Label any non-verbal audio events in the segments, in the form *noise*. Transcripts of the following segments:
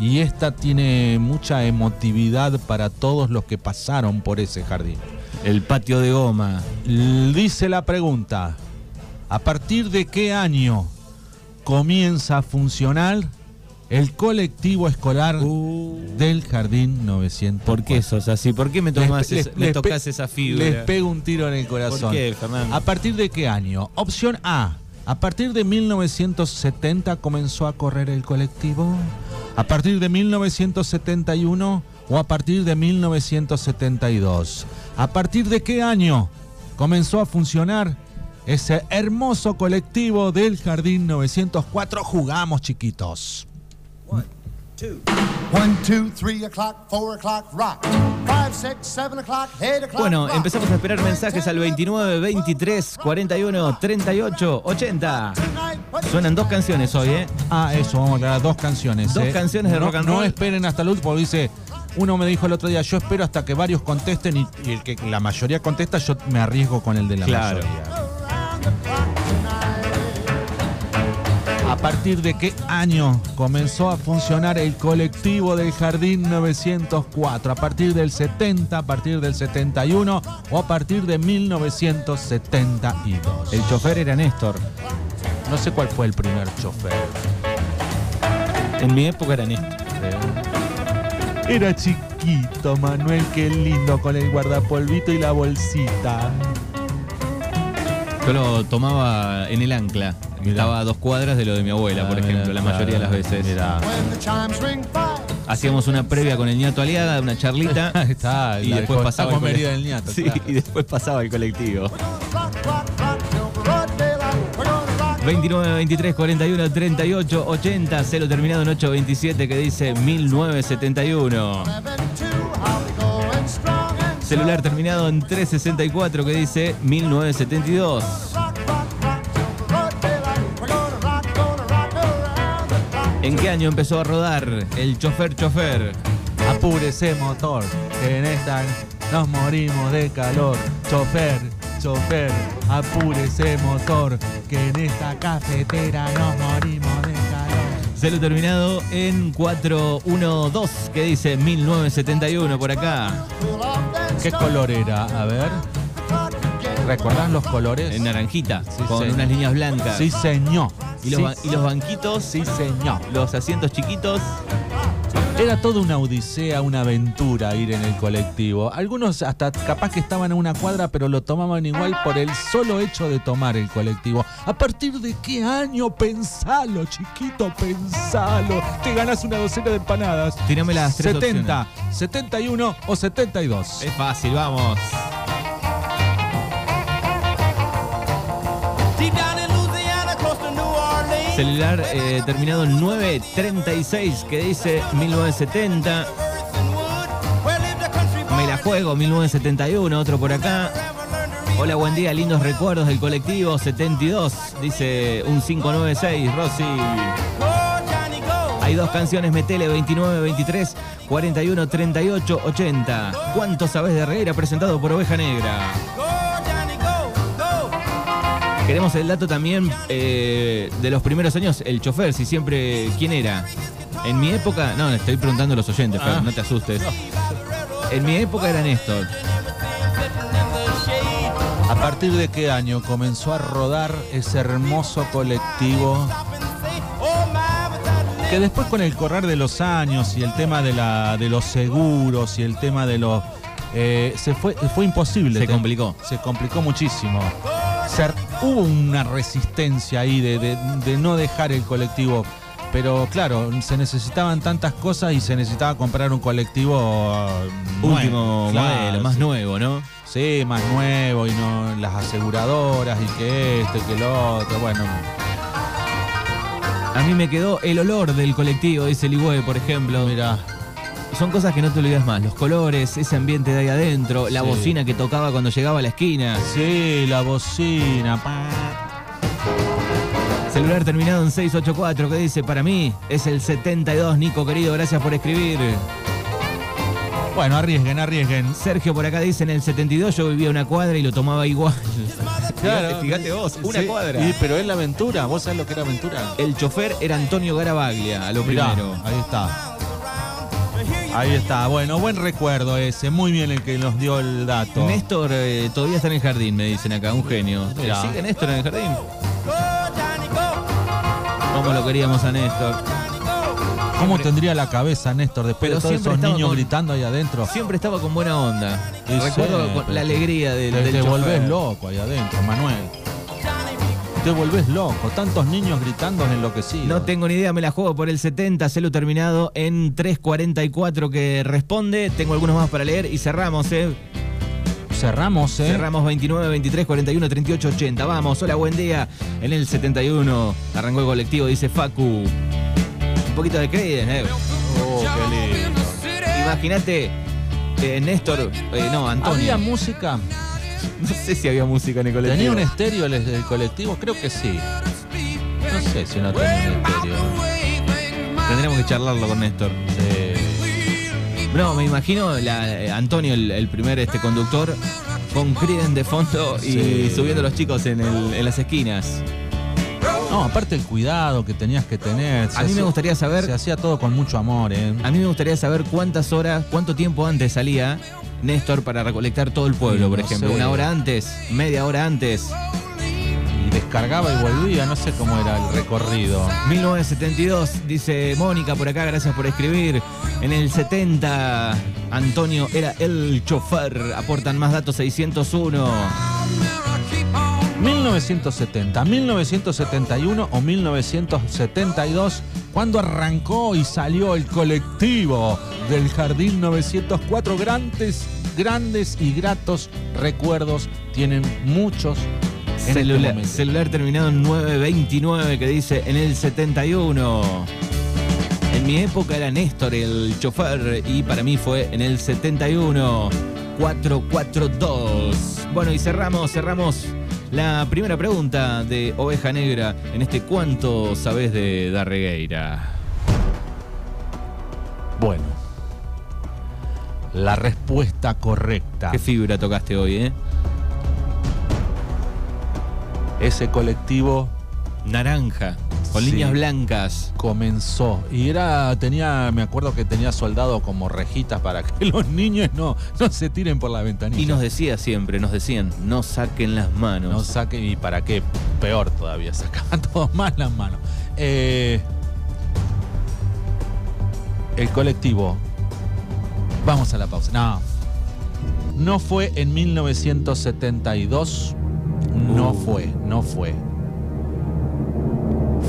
y esta tiene mucha emotividad para todos los que pasaron por ese jardín. El patio de goma. Dice la pregunta, ¿a partir de qué año comienza a funcionar el colectivo escolar del Jardín 900? Uh. ¿Por qué sos así? ¿Por qué me, tomás Les- esa- les- me les tocas esa fibra? Les pego un tiro en el corazón. ¿Por qué, Fernando? ¿A partir de qué año? Opción A. ¿A partir de 1970 comenzó a correr el colectivo? ¿A partir de 1971 o a partir de 1972? ¿A partir de qué año comenzó a funcionar ese hermoso colectivo del Jardín 904? Jugamos, chiquitos. One, two, three o'clock, four o'clock, rock. Five, six, seven o'clock, eight o'clock. Bueno, empezamos a esperar mensajes al 29, 23, 41, 38, 80. Suenan dos canciones hoy, ¿eh? Ah, eso, vamos a aclarar dos canciones. Dos ¿eh? canciones de No- rock and No roll. esperen hasta el último, dice. Uno me dijo el otro día, yo espero hasta que varios contesten y, y el que la mayoría contesta, yo me arriesgo con el de la Claro. mayoría. ¿A partir de qué año comenzó a funcionar el colectivo del Jardín 904? ¿A partir del 70, a partir del 71 o a partir de 1972? El chofer era Néstor. No sé cuál fue el primer chofer. En mi época era Néstor. Era chiquito, Manuel, qué lindo, con el guardapolvito y la bolsita. Yo lo tomaba en el ancla. Mirá. Estaba a dos cuadras de lo de mi abuela, por Ah, ejemplo, mirá, la mayoría de las veces. mirá. When the chimes ring five. Hacíamos una previa con el ñato Aliaga, una charlita. Ahí *laughs* está, y después pasaba el *laughs* Sí, y después pasaba el colectivo. 29, 23, 41, 38, 80, celo terminado en 827 que dice 1971. Seven, two, how we going strong and Celular terminado en 364 que dice 1972. rock, rock, rock till broad daylight. We're gonna rock, gonna rock around the clock. ¿En qué año empezó a rodar el chofer chofer? Apúrese motor, que en esta nos morimos de calor. Chofer, chofer, apúrese motor, que en esta cafetera nos morimos de calor. Celo terminado en 412 que dice 1971 por acá. ¿Qué color era? A ver. ¿recordás los colores? En naranjita, Sí, con señor. unas líneas blancas. Sí, señor. Y los, Sí, y los banquitos, Sí, señor. los asientos chiquitos. Era toda una odisea, una aventura ir en el colectivo. Algunos hasta capaz que estaban a una cuadra, pero lo tomaban igual por el solo hecho de tomar el colectivo. ¿A partir de qué año? Pensalo, chiquito, pensalo. Te ganas una docena de empanadas. Tirame las tres 70, 71 o 72. Es fácil, vamos. Celular eh, terminado en 936 que dice 1970. Earth and wood, where lived a country boy. Me la juego 1971, otro por acá. Hola, buen día, lindos recuerdos del colectivo 72, dice un 596, Rosy. Hay dos canciones, metele 29, 23, 41, 38, 80. ¿Cuánto sabes de Herrera? Presentado por Oveja Negra. Queremos el dato también eh, de los primeros años, el chofer, si siempre, ¿quién era? En mi época, no, le estoy preguntando a los oyentes, Fer, Ah. no te asustes. En mi época era Néstor. ¿A partir de qué año comenzó a rodar ese hermoso colectivo? Que después con el correr de los años y el tema de, la, de los seguros y el tema de los... eh, se fue, fue imposible. Se Te- complicó. Se complicó muchísimo. Se- hubo una resistencia ahí de, de- de no dejar el colectivo. Pero claro, se necesitaban tantas cosas y se necesitaba comprar un colectivo eh, Último nuevo, claro, modelo, más sí. nuevo, ¿no? Sí, más nuevo y no las aseguradoras y que esto y que lo otro. Bueno, A mí me quedó el olor del colectivo, dice Ligüe, por ejemplo. mira, Son cosas que no te olvidas más. Los colores, ese ambiente de ahí adentro, la Sí. bocina que tocaba cuando llegaba a la esquina. sí, la bocina. pa. Celular terminado en 684 que dice, para mí es el 72, Nico querido, gracias por escribir. Bueno, arriesguen, arriesguen. Sergio por acá dice, en el 72 yo vivía una cuadra y lo tomaba igual. Claro. Fíjate, vos, una Sí, cuadra. y- pero es la aventura, ¿vos sabés lo que era aventura? El chofer era Antonio Garavaglia, a lo Mirá, primero. ahí está. Ahí está, bueno, buen recuerdo ese, muy bien el que nos dio el dato. Néstor eh, todavía está en el jardín, me dicen acá, un genio. Mirá. ¿Sigue Néstor en el jardín? ¿Cómo lo queríamos a Néstor? ¿Cómo tendría la cabeza Néstor después Pero de todos esos niños con- gritando ahí adentro? Siempre estaba con buena onda. Y Recuerdo sí, la alegría del, del te volvés loco ahí adentro, Manuel. Te volvés loco, tantos niños gritando enloquecidos. No tengo ni idea, me la juego por el 70, celo terminado en 3.44 que responde. Tengo algunos más para leer y cerramos, ¿eh? Cerramos, ¿eh? Cerramos 29, 23, 41, 38, 80. Vamos, hola, buen día. En el 71 arrancó el colectivo, dice Facu. Un poquito de Creedence, ¿eh? Oh, qué lindo. Imagínate, eh, Néstor, eh, no, Antonio. ¿Había música? No sé si había música en el colectivo. ¿Tenía un estéreo el, el colectivo? Creo que sí. No sé si no tenía un estéreo. Tendremos que charlarlo con Néstor. Sí. No, me imagino la- eh, Antonio, el, el primer este conductor, con Creedence de fondo y Sí. subiendo a los chicos en, el- en las esquinas. No, aparte el cuidado que tenías que tener. se A mí me gustaría saber- Se hacía todo con mucho amor, ¿eh? A mí me gustaría saber cuántas horas, cuánto tiempo antes salía Néstor para recolectar todo el pueblo, Sí, por no ejemplo. sé. Una hora antes, media hora antes. Y descargaba y volvía, no sé cómo era el recorrido. 1972, dice Mónica por acá, gracias por escribir. En el 70, Antonio era el chofer. Aportan más datos 601. 1970, 1971 o 1972, cuando arrancó y salió el colectivo del Jardín 904. Grandes, grandes y gratos recuerdos tienen muchos en este Celular, celular terminado en 929 que dice en el 71. En mi época era Néstor el chofer y para mí fue en el 71. 442. Bueno, y cerramos, cerramos la primera pregunta de Oveja Negra en este ¿Cuánto sabes de Darregueira? Bueno, la respuesta correcta. ¿Qué fibra tocaste hoy, eh? Ese colectivo Naranja, con Sí. líneas blancas. comenzó. Y era tenía me acuerdo que tenía soldado como rejitas para que *laughs* los niños no no se tiren por la ventanilla. Y nos decía siempre, nos decían, no saquen las manos. no saquen y para qué peor todavía *laughs* sacaban todos más las manos. Eh, el colectivo. Vamos a la pausa. No. No fue en 1972 no Uh. fue no fue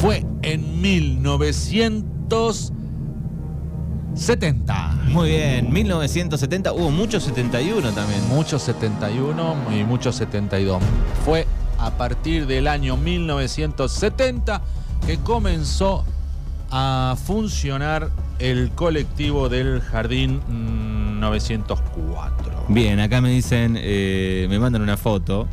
fue en 1970 Muy bien, 1970, hubo muchos 71 también. Muchos 71 y muchos 72. Fue a partir del año 1970 que comenzó a funcionar el colectivo del Jardín mm, 904. Bien, acá me dicen, eh, me mandan una foto.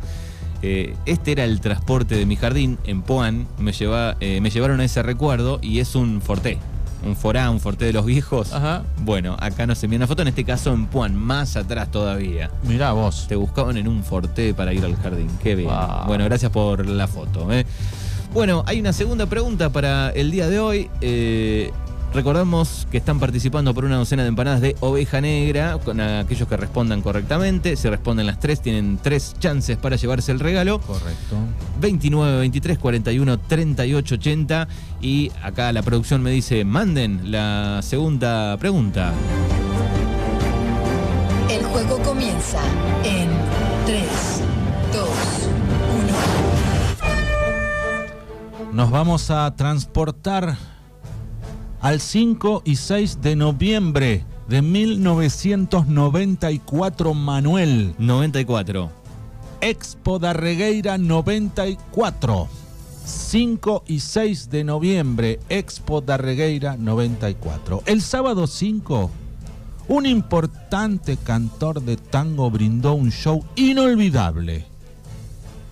Eh, este era el transporte de mi jardín en Poan. Me, lleva, eh, me llevaron a ese recuerdo y es un forté. Un forá, un forté de los viejos. Ajá. Bueno, acá nos envían una foto, en este caso en Puan, más atrás todavía. Mirá vos. Te buscaban en un forté para ir al jardín. Qué bien. Wow. Bueno, gracias por la foto. ¿eh? Bueno, hay una segunda pregunta para el día de hoy. Eh, recordamos que están participando por una docena de empanadas de oveja negra, con aquellos que respondan correctamente. Si responden las tres, tienen tres chances para llevarse el regalo. Correcto. 29, 23, 41, 38, 80. Y acá la producción me dice, manden la segunda pregunta. El juego comienza en 3, 2, 1. Nos vamos a transportar al 5 y 6 de noviembre de 1994, Manuel. 94. Expo da Regueira 94. 5 y 6 de noviembre, Expo da Regueira 94. El sábado 5, un importante cantor de tango brindó un show inolvidable.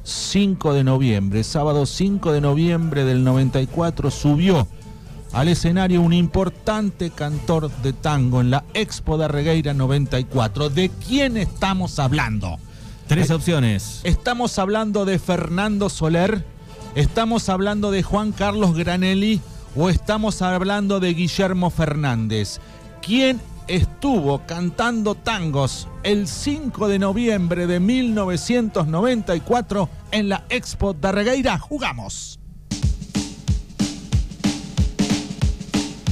5 de noviembre, sábado 5 de noviembre del 94, subió al escenario un importante cantor de tango en la Expo da Regueira 94. ¿De quién estamos hablando? Tres opciones. Estamos hablando de Fernando Soler, estamos hablando de Juan Carlos Granelli o estamos hablando de Guillermo Fernández. ¿Quién estuvo cantando tangos el 5 de noviembre de 1994 en la Expo de Regueira. Jugamos.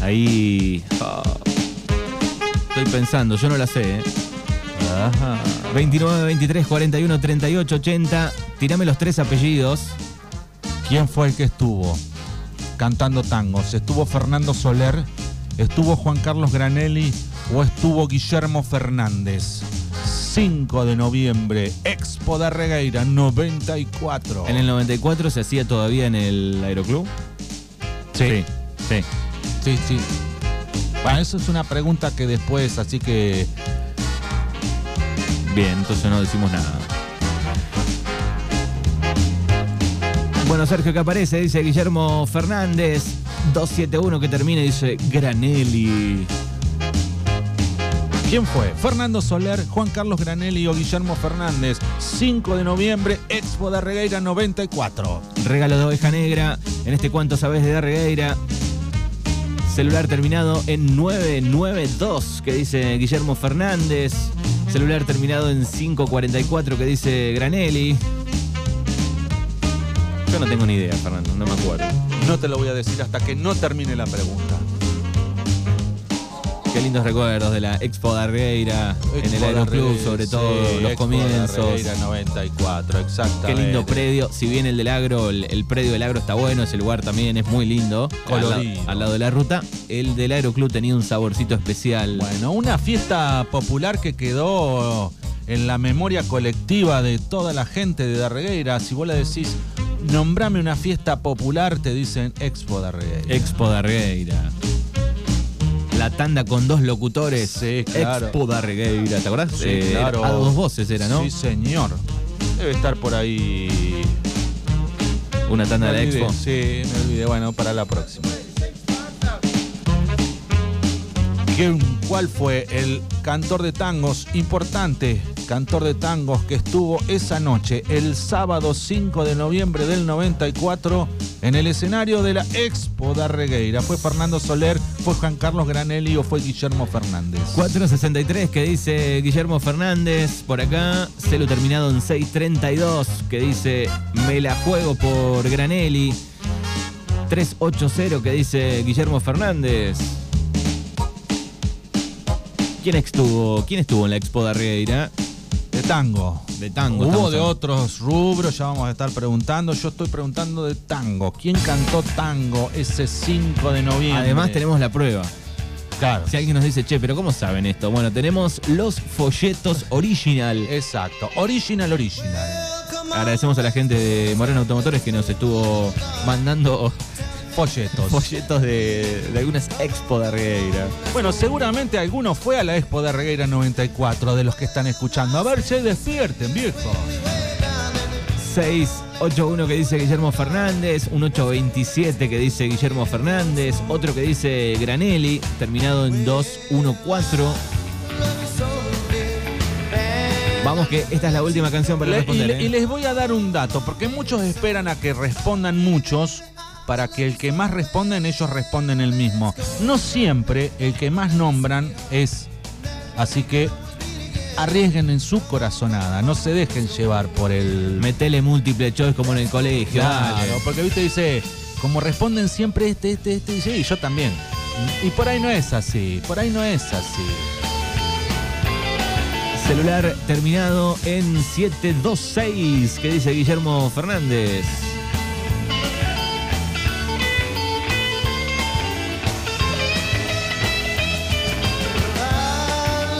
Ahí. ah, Estoy pensando, yo no la sé, ¿eh? 29, 23, 41, 38, 80. Tirame los tres apellidos. ¿Quién fue el que estuvo cantando tangos? ¿Estuvo Fernando Soler? ¿Estuvo Juan Carlos Granelli? ¿O estuvo Guillermo Fernández? 5 de noviembre, Expo de Regueira 94. En el 94 se hacía todavía en el Aeroclub. Sí. sí. Sí, sí. Bueno, eso es una pregunta que después, así que Bien, entonces no decimos nada. Bueno, Sergio que aparece, dice Guillermo Fernández. 271 que termina dice Granelli. ¿quién fue? Fernando Soler, Juan Carlos Granelli o Guillermo Fernández. 5 de noviembre, Expo de Regueira 94. Regalo de oveja negra. En este cuánto sabes de Darregueira. Celular terminado en 992 que dice Guillermo Fernández. Celular terminado en 544 que dice Granelli. Yo no tengo ni idea, Fernando, no me acuerdo. No te lo voy a decir hasta que no termine la pregunta. Qué lindos recuerdos de la Expo Darreira en el de Aeroclub, sobre todo sí, los Expo de comienzos. Regueira 94, Qué exactamente. lindo predio. Si bien el del agro, el, el predio del agro está bueno, ese lugar también es muy lindo. Al, Colorido. al lado de la ruta. El del Aeroclub tenía un saborcito especial. Bueno, una fiesta popular que quedó en la memoria colectiva de toda la gente de Darregueira. Si vos le decís, nombrame una fiesta popular, te dicen Expo Darregueira. Expo Darreira. La tanda con dos locutores. Sí, claro. Expo Darreira, ¿te acordás? Sí, Eh, claro. A dos voces era, ¿no? Sí, señor. Debe estar por ahí. Una tanda de la Expo. Sí, me olvidé. Bueno, para la próxima. ¿Quién- ¿Cuál fue el cantor de tangos importante? Cantor de tangos que estuvo esa noche, el sábado 5 de noviembre del 94, en el escenario de la Expo de Regueira. ¿Fue Fernando Soler, fue Juan Carlos Granelli o fue Guillermo Fernández? 463 que dice Guillermo Fernández. Por acá, celo terminado en 632 que dice Me la juego por Granelli. 380 que dice Guillermo Fernández. ¿Quién estuvo, ¿Quién estuvo en la Expo de Arrieira? Tango. De tango. Hubo de otros rubros, ya vamos a estar preguntando. Yo estoy preguntando de tango. ¿Quién cantó tango ese 5 de noviembre? Además tenemos la prueba. Claro. Si alguien nos dice, che, pero ¿cómo saben esto? Bueno, tenemos los folletos original. Exacto. Original, original. Agradecemos a la gente de Moreno Automotores que nos estuvo mandando Folletos. folletos de, de algunas expo de Arrieira. Bueno, seguramente alguno fue a la Expo de Regueira 94 de los que están escuchando. A ver, se despierten, viejo. 681 que dice Guillermo Fernández, un 827 que dice Guillermo Fernández, otro que dice Granelli, terminado en 214. Vamos que esta es la última canción para Le- responder. ¿eh? y les voy a dar un dato, porque muchos esperan a que respondan muchos para que el que más responden, ellos responden el mismo. No siempre el que más nombran es. Así que arriesguen en su corazonada, no se dejen llevar por el... Metele múltiple choice como en el colegio. Claro, dale. porque viste, dice, como responden siempre este, este, este, y sí, yo también. Y por ahí no es así, por ahí no es así. Celular terminado en 726 que dice Guillermo Fernández.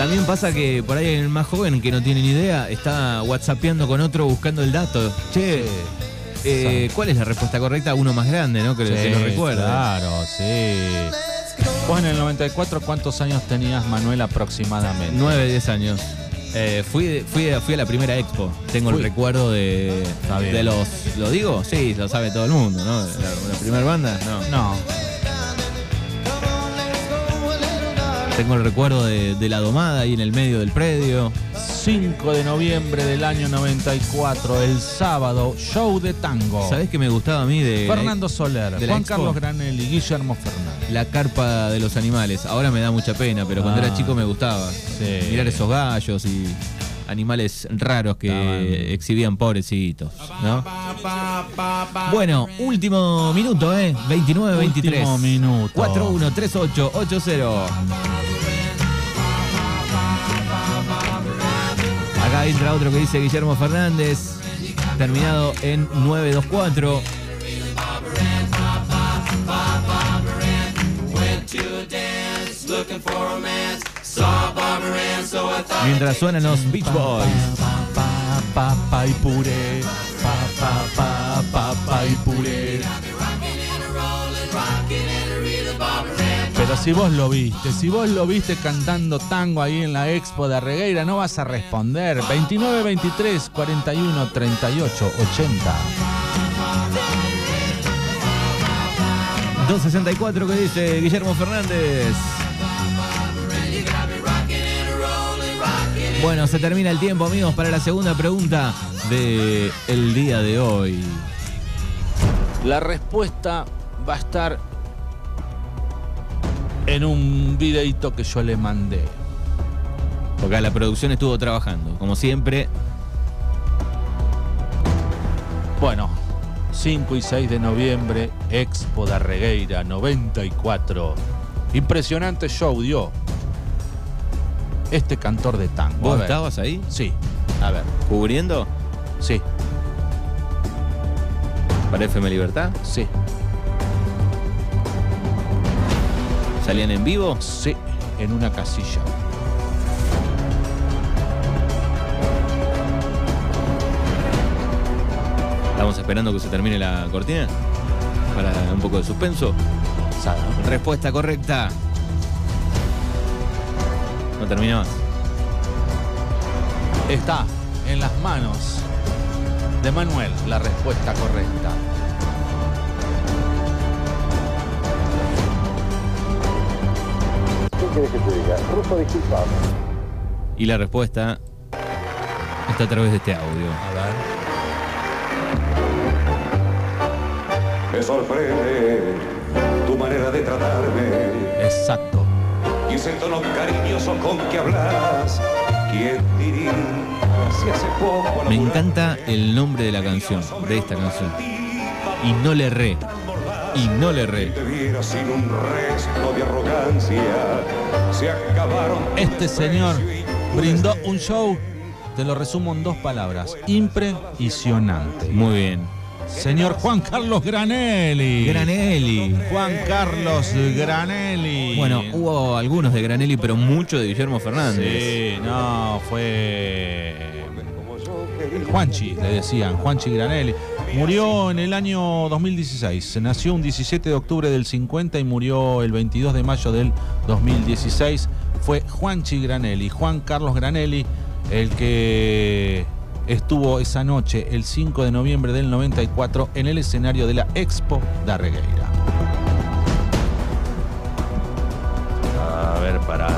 También pasa que por ahí el más joven que no tiene ni idea está whatsappeando con otro buscando el dato. Che, eh, ¿cuál es la respuesta correcta? Uno más grande, ¿no? Que, que lo recuerda. Claro, sí. Vos en el 94, ¿cuántos años tenías, Manuel, aproximadamente? 9, 10 años. Eh, fui, fui, fui a la primera expo. Tengo el recuerdo de, de los. ¿Lo digo? Sí, lo sabe todo el mundo, ¿no? La, la primera banda, no. No. Tengo el recuerdo de, de la domada ahí en el medio del predio. 5 de noviembre del año 94, el sábado, show de tango. ¿Sabés qué me gustaba a mí de Fernando Soler, de la Juan Expo? Carlos Granelli, Guillermo Fernández. la carpa de los animales? Ahora me da mucha pena, pero cuando Ah. era chico me gustaba. Sí. Mirar esos gallos y animales raros que Estaban- exhibían pobrecitos, ¿no? Bueno, último minuto, ¿eh? 29-23. Último minuto. 413880. Acá entra otro que dice Guillermo Fernández, terminado en 924. Mientras suenan los Beach Boys. Pa, pa, pa, y puré. Pa, pa, pa, pa, pa, y puré. Pero si vos lo viste, si vos lo viste cantando tango ahí en la expo de Arregueira, no vas a responder. 29, 23, 41, 38, 80. 264 que dice Guillermo Fernández. Bueno, se termina el tiempo, amigos, para la segunda pregunta de el día de hoy. La respuesta va a estar en un videito que yo le mandé. Porque la producción estuvo trabajando, como siempre. Bueno, 5 y 6 de noviembre, Expo de Arregueira 94. Impresionante show dio este cantor de tango. ¿Vos estabas ahí? Sí. A ver, ¿Cubriendo? sí, ¿Para FM Libertad? sí, ¿Salían en vivo? sí, en una casilla. Estamos esperando que se termine la cortina. Para un poco de suspenso. Respuesta correcta. No termina más. Está en las manos de Manuel la respuesta correcta. ¿Qué querés que te diga? Ruso, disculpa. Y la respuesta está a través de este audio. A ver. Me sorprende tu manera de tratarme Exacto. Y ese tono cariñoso con que hablas. ¿Quién diría si hace poco al Me encanta el nombre de la canción, de esta canción. Y no le erré. Y no le erré. te viera sin un resto de arrogancia? Se acabaron tu Este señor brindó un show, te lo resumo en dos palabras, impresionante. Muy bien. Señor Juan Carlos Granelli. Granelli. Juan Carlos Granelli. Bueno, hubo algunos de Granelli, pero mucho de Guillermo Fernández. Sí, no, fue Juanchi, le decían, Juanchi Granelli. Murió en el año 2016. Nació un 17 de octubre del 50 y murió el 22 de mayo del 2016. Fue Juanchi Granelli, Juan Carlos Granelli, el que estuvo esa noche, el 5 de noviembre del 94, en el escenario de la Expo de Arregueira. A ver, parate.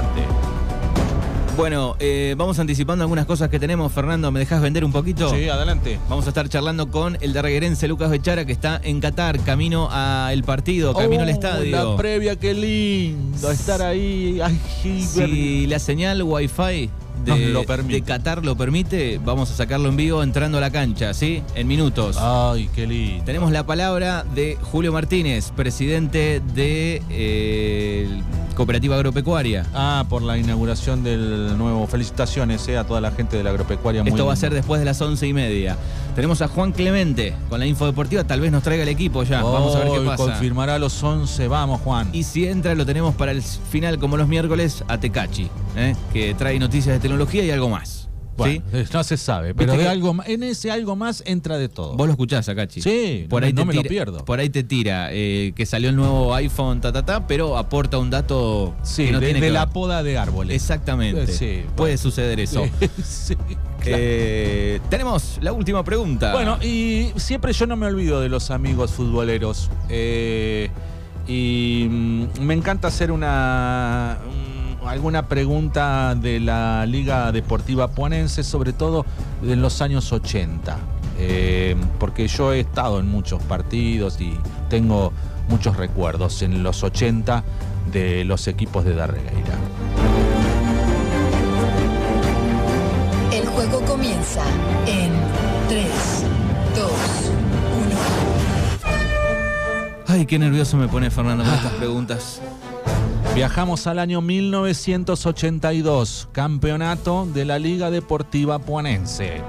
Bueno, eh, vamos anticipando algunas cosas que tenemos. Fernando, ¿me dejas vender un poquito? Sí, adelante. Vamos a estar charlando con el darreguerense Lucas Bechara, que está en Qatar, camino al partido, camino al Oh, estadio. La previa, qué lindo estar ahí. Ay, Si la señal Wi-Fi de, lo Qatar lo permite, vamos a sacarlo en vivo entrando a la cancha, ¿sí? En minutos. Ay, qué lindo. Tenemos la palabra de Julio Martínez, presidente de eh, Cooperativa Agropecuaria. Ah, por la inauguración del nuevo. Felicitaciones eh, a toda la gente de la agropecuaria. muy Esto va a ser después de las once y media. Tenemos a Juan Clemente con la info deportiva. Tal vez nos traiga el equipo ya. Vamos a ver qué pasa. Confirmará a los 11. Vamos, Juan. Y si entra, lo tenemos para el final, como los miércoles, a Tecachi, ¿eh? que trae noticias de tecnología y algo más. Bueno, ¿sí? no se sabe, pero de algo en ese algo más entra de todo. Vos lo escuchás, Akachi. Sí, por no ahí te no me lo tira- pierdo. Por ahí te tira eh, que salió el nuevo iPhone, ta, ta, ta, pero aporta un dato sí, que no de, tiene de que la ver. poda de árboles. Exactamente. Eh, sí, Puede suceder eso. *laughs* Sí, claro. Eh, tenemos la última pregunta. Bueno, y siempre yo no me olvido de los amigos futboleros. Eh, y mm, me encanta hacer una, un- alguna pregunta de la Liga Deportiva Puanense, sobre todo en los años 80. Eh, porque yo he estado en muchos partidos y tengo muchos recuerdos en los 80 de los equipos de Darregueira. El juego comienza en 3, 2, 1. Ay, qué nervioso me pone Fernando con estas preguntas. Viajamos al año 1982, campeonato de la Liga Deportiva Puanense.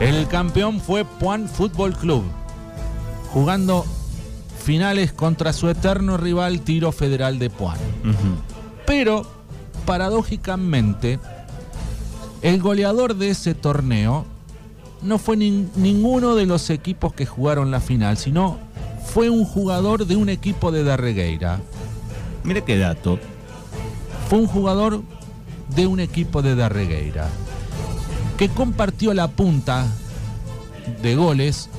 El campeón fue Puan Fútbol Club, jugando finales contra su eterno rival Tiro Federal de Puan. Pero, paradójicamente, el goleador de ese torneo no fue nin- ninguno de los equipos que jugaron la final, sino fue un jugador de un equipo de Darregueira. Mira qué dato. Fue un jugador de un equipo de Darregueira que compartió la punta de goles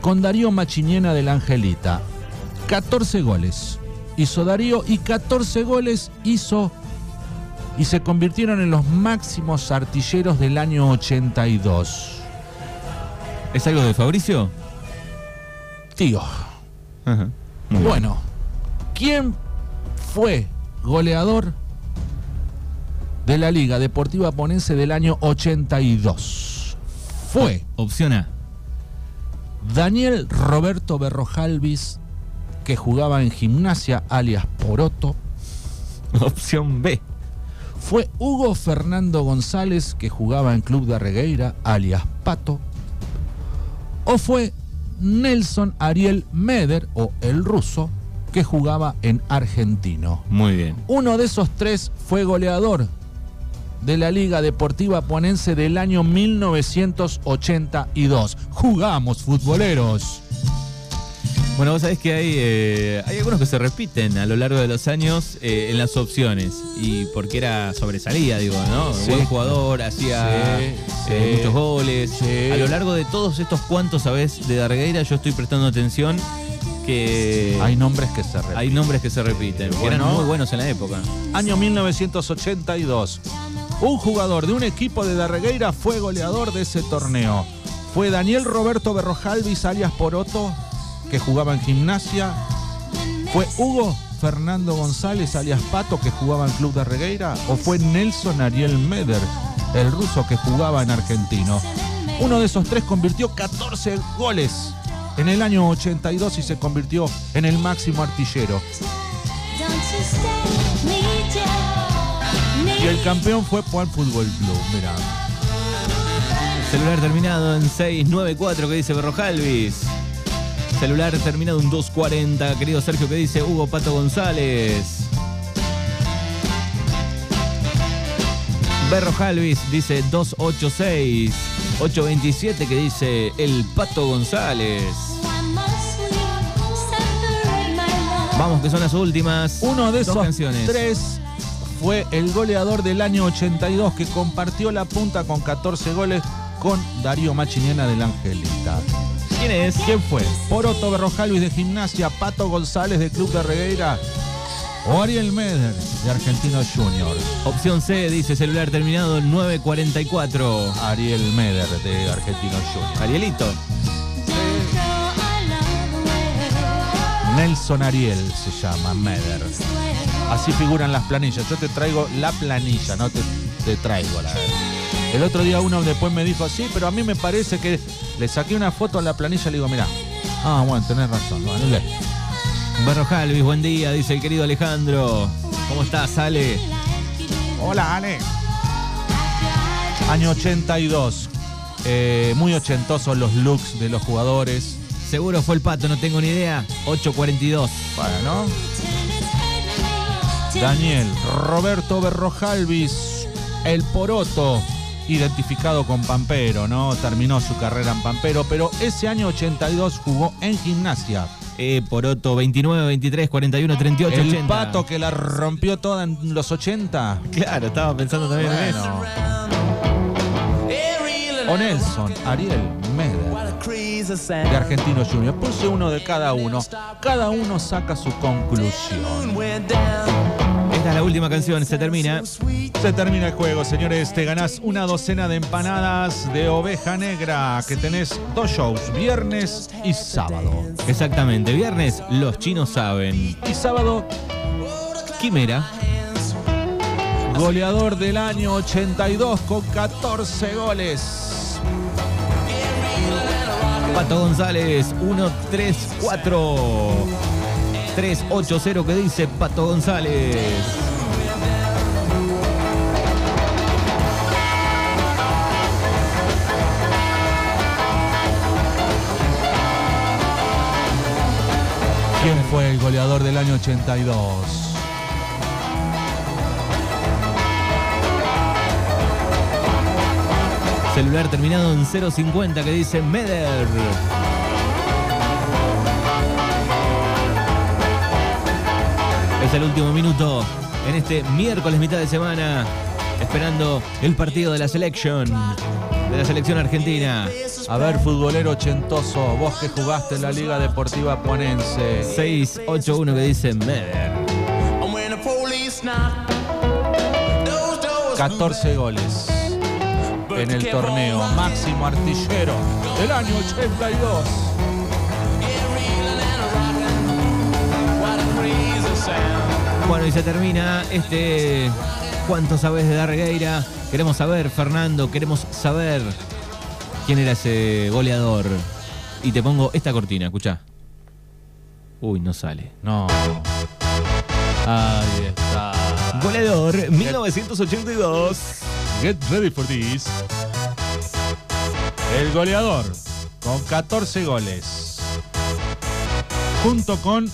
con Darío Machiniena del Angelita. 14 goles hizo Darío y 14 goles hizo y se convirtieron en los máximos artilleros del año 82. ¿Es algo de Fabricio? Tío, Ajá. Bueno, ¿quién fue goleador de la Liga Deportiva Ponense del año 82? Fue Opción A. Daniel Roberto Berrojalvis, que jugaba en gimnasia alias Poroto. Opción B. Fue Hugo Fernando González, que jugaba en Club de Regueira alias Pato. O fue Nelson Ariel Meder, o el ruso, que jugaba en Argentino. Muy bien. Uno de esos tres fue goleador de la Liga Deportiva Ponense del año 1982. Jugamos, futboleros. Bueno, vos sabés que hay, eh, hay algunos que se repiten a lo largo de los años eh, en las opciones. Y porque era sobresalía, digo, ¿no? Sí. Buen jugador, hacía Sí, eh, sí. muchos goles. A lo largo de todos estos cuantos, ¿sabés? De Dargueira, yo estoy prestando atención que Hay nombres que se repiten. hay nombres que se repiten. que eran muy buenos en la época. Año 1982. Un jugador de un equipo de Darregueira fue goleador de ese torneo. Fue Daniel Roberto Berrojalvis alias Poroto, que jugaba en gimnasia. Fue Hugo Fernando González alias Pato, que jugaba en Club de Regueira. O fue Nelson Ariel Meder, el ruso que jugaba en Argentino. Uno de esos tres convirtió 14 goles en el año 82 y se convirtió en el máximo artillero. Y el campeón fue Puan Fútbol Club, mira. Celular terminado en 694 que dice Berrojalvis. Celular terminado en 240, querido Sergio, que dice Hugo Pato González. Berrojalvis dice 286. 827 que dice El Pato González. Vamos, que son las últimas. Uno de esos canciones. tres fue el goleador del año 82 que compartió la punta con 14 goles con Darío Machiniena del Angelita. ¿Quién es? ¿Quién fue? Poroto Berrojalvis de Gimnasia, Pato González de Club de Regueira Ariel Meder de Argentinos Juniors. Opción C dice celular terminado en 944. Ariel Meder de Argentinos Juniors. Arielito. Nelson Ariel se llama Meder. Así figuran las planillas. Yo te traigo la planilla, no te, te traigo la El otro día uno después me dijo, sí, pero a mí me parece que le saqué una foto a la planilla y le digo, mira, ah, bueno, tenés razón. Lee. Berrojalvis, buen día, dice el querido Alejandro. ¿Cómo estás, Ale? Hola, Ale. Año 82. Eh, muy ochentosos los looks de los jugadores. Seguro fue el pato, no tengo ni idea. 842. Bueno. Daniel Roberto Berrojalvis, el Poroto, identificado con Pampero, ¿no? Terminó su carrera en Pampero, pero ese año 82 jugó en gimnasia. Eh, Poroto, 29, 23, 41, 38, el 80. pato que la rompió toda en los 80. Claro, estaba pensando también en eso. O Nelson, Ariel, Meder, de Argentinos Juniors. Puse uno de cada uno. Cada uno saca su conclusión. Última canción, se termina. Se termina el juego, señores. Te ganás una docena de empanadas de oveja negra que tenés dos shows, viernes y sábado. Exactamente, viernes los chinos saben. Y sábado, Quimera, goleador del año 82 con 14 goles. Pato González, 1-3-4. 3-8-0 que dice Pato González. ¿Quién fue el goleador del año 82? Celular terminado en 050 que dice Meder. El último minuto en este miércoles mitad de semana, esperando el partido de la selección, de la selección argentina. A ver, futbolero ochentoso, vos que jugaste en la Liga Deportiva Ponense. 681 que dice Meder. 14 goles en el torneo. Máximo artillero del año 82. Bueno, y se termina este ¿Cuánto sabes de Darregueira? Queremos saber, Fernando, queremos saber quién era ese goleador. Y te pongo esta cortina, escucha. Uy, no sale. No. Ahí está. Goleador 1982. Get ready for this. El goleador con 14 goles. Junto con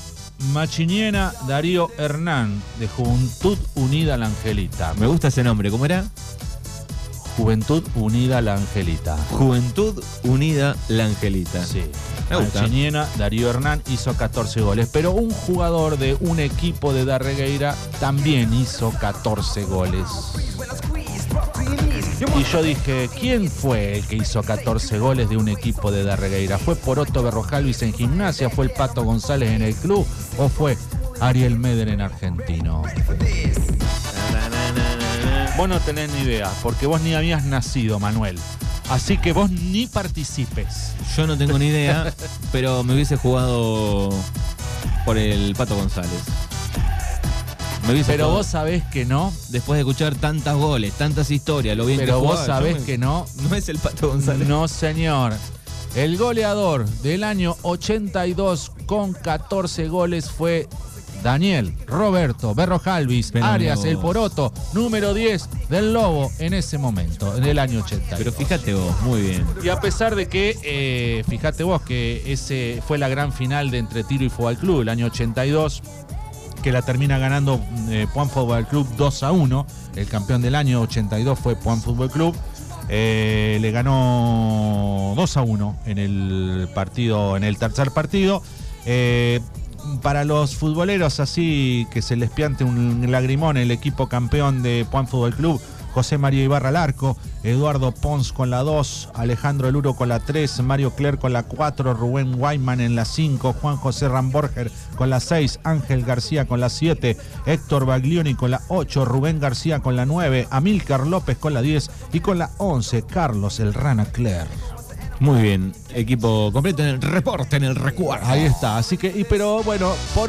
Machiniena Darío Hernán de Juventud Unida La Angelita. Me gusta ese nombre, ¿cómo era? Juventud Unida La Angelita. Juventud Unida La Angelita. Sí. Me gusta. Machiniena Darío Hernán hizo 14 goles, pero un jugador de un equipo de Darregueira también hizo 14 goles. Y yo dije, ¿quién fue el que hizo 14 goles de un equipo de Darregueira? ¿Fue Poroto Berrojalvis en gimnasia? ¿Fue el Pato González en el club? ¿O fue Ariel Meder en argentino? Vos no tenés ni idea, porque vos ni habías nacido, Manuel. Así que vos ni participes. Yo no tengo ni idea, *laughs* pero me hubiese jugado por el Pato González. Me Pero vos sabés que no. después de escuchar tantas goles, tantas historias, lo bien Pero que vos jugaba, yo sabés me- que no. No es el Pato González. No, señor. El goleador del año 82 con 14 goles fue Daniel Roberto Berrojalvis Pero Arias, vos. el poroto, número 10 del Lobo en ese momento, en el año 82. Pero fíjate vos, muy bien. Y a pesar de que, eh, fíjate vos, que ese fue la gran final de entre Tiro y Fútbol Club, el año 82, que la termina ganando eh, Fútbol Club 2 a 1. El campeón del año 82 fue Puan Fútbol Club. Eh, le ganó 2 a 1 en el partido, en el tercer partido. Eh, para los futboleros así que se les piante un lagrimón el equipo campeón de Puan Fútbol Club, José María Ibarra al arco, Eduardo Pons con la 2, Alejandro Eluro con la 3, Mario Cler con la 4, Rubén Guayman en la 5, Juan José Ramborger con la 6, Ángel García con la 7, Héctor Baglioni con la 8, Rubén García con la 9, Amílcar López con la 10 y con la 11, Carlos El Rana Cler. Muy bien. Equipo completo en el reporte, en el recuerdo. Ahí está, así que, y, pero bueno, por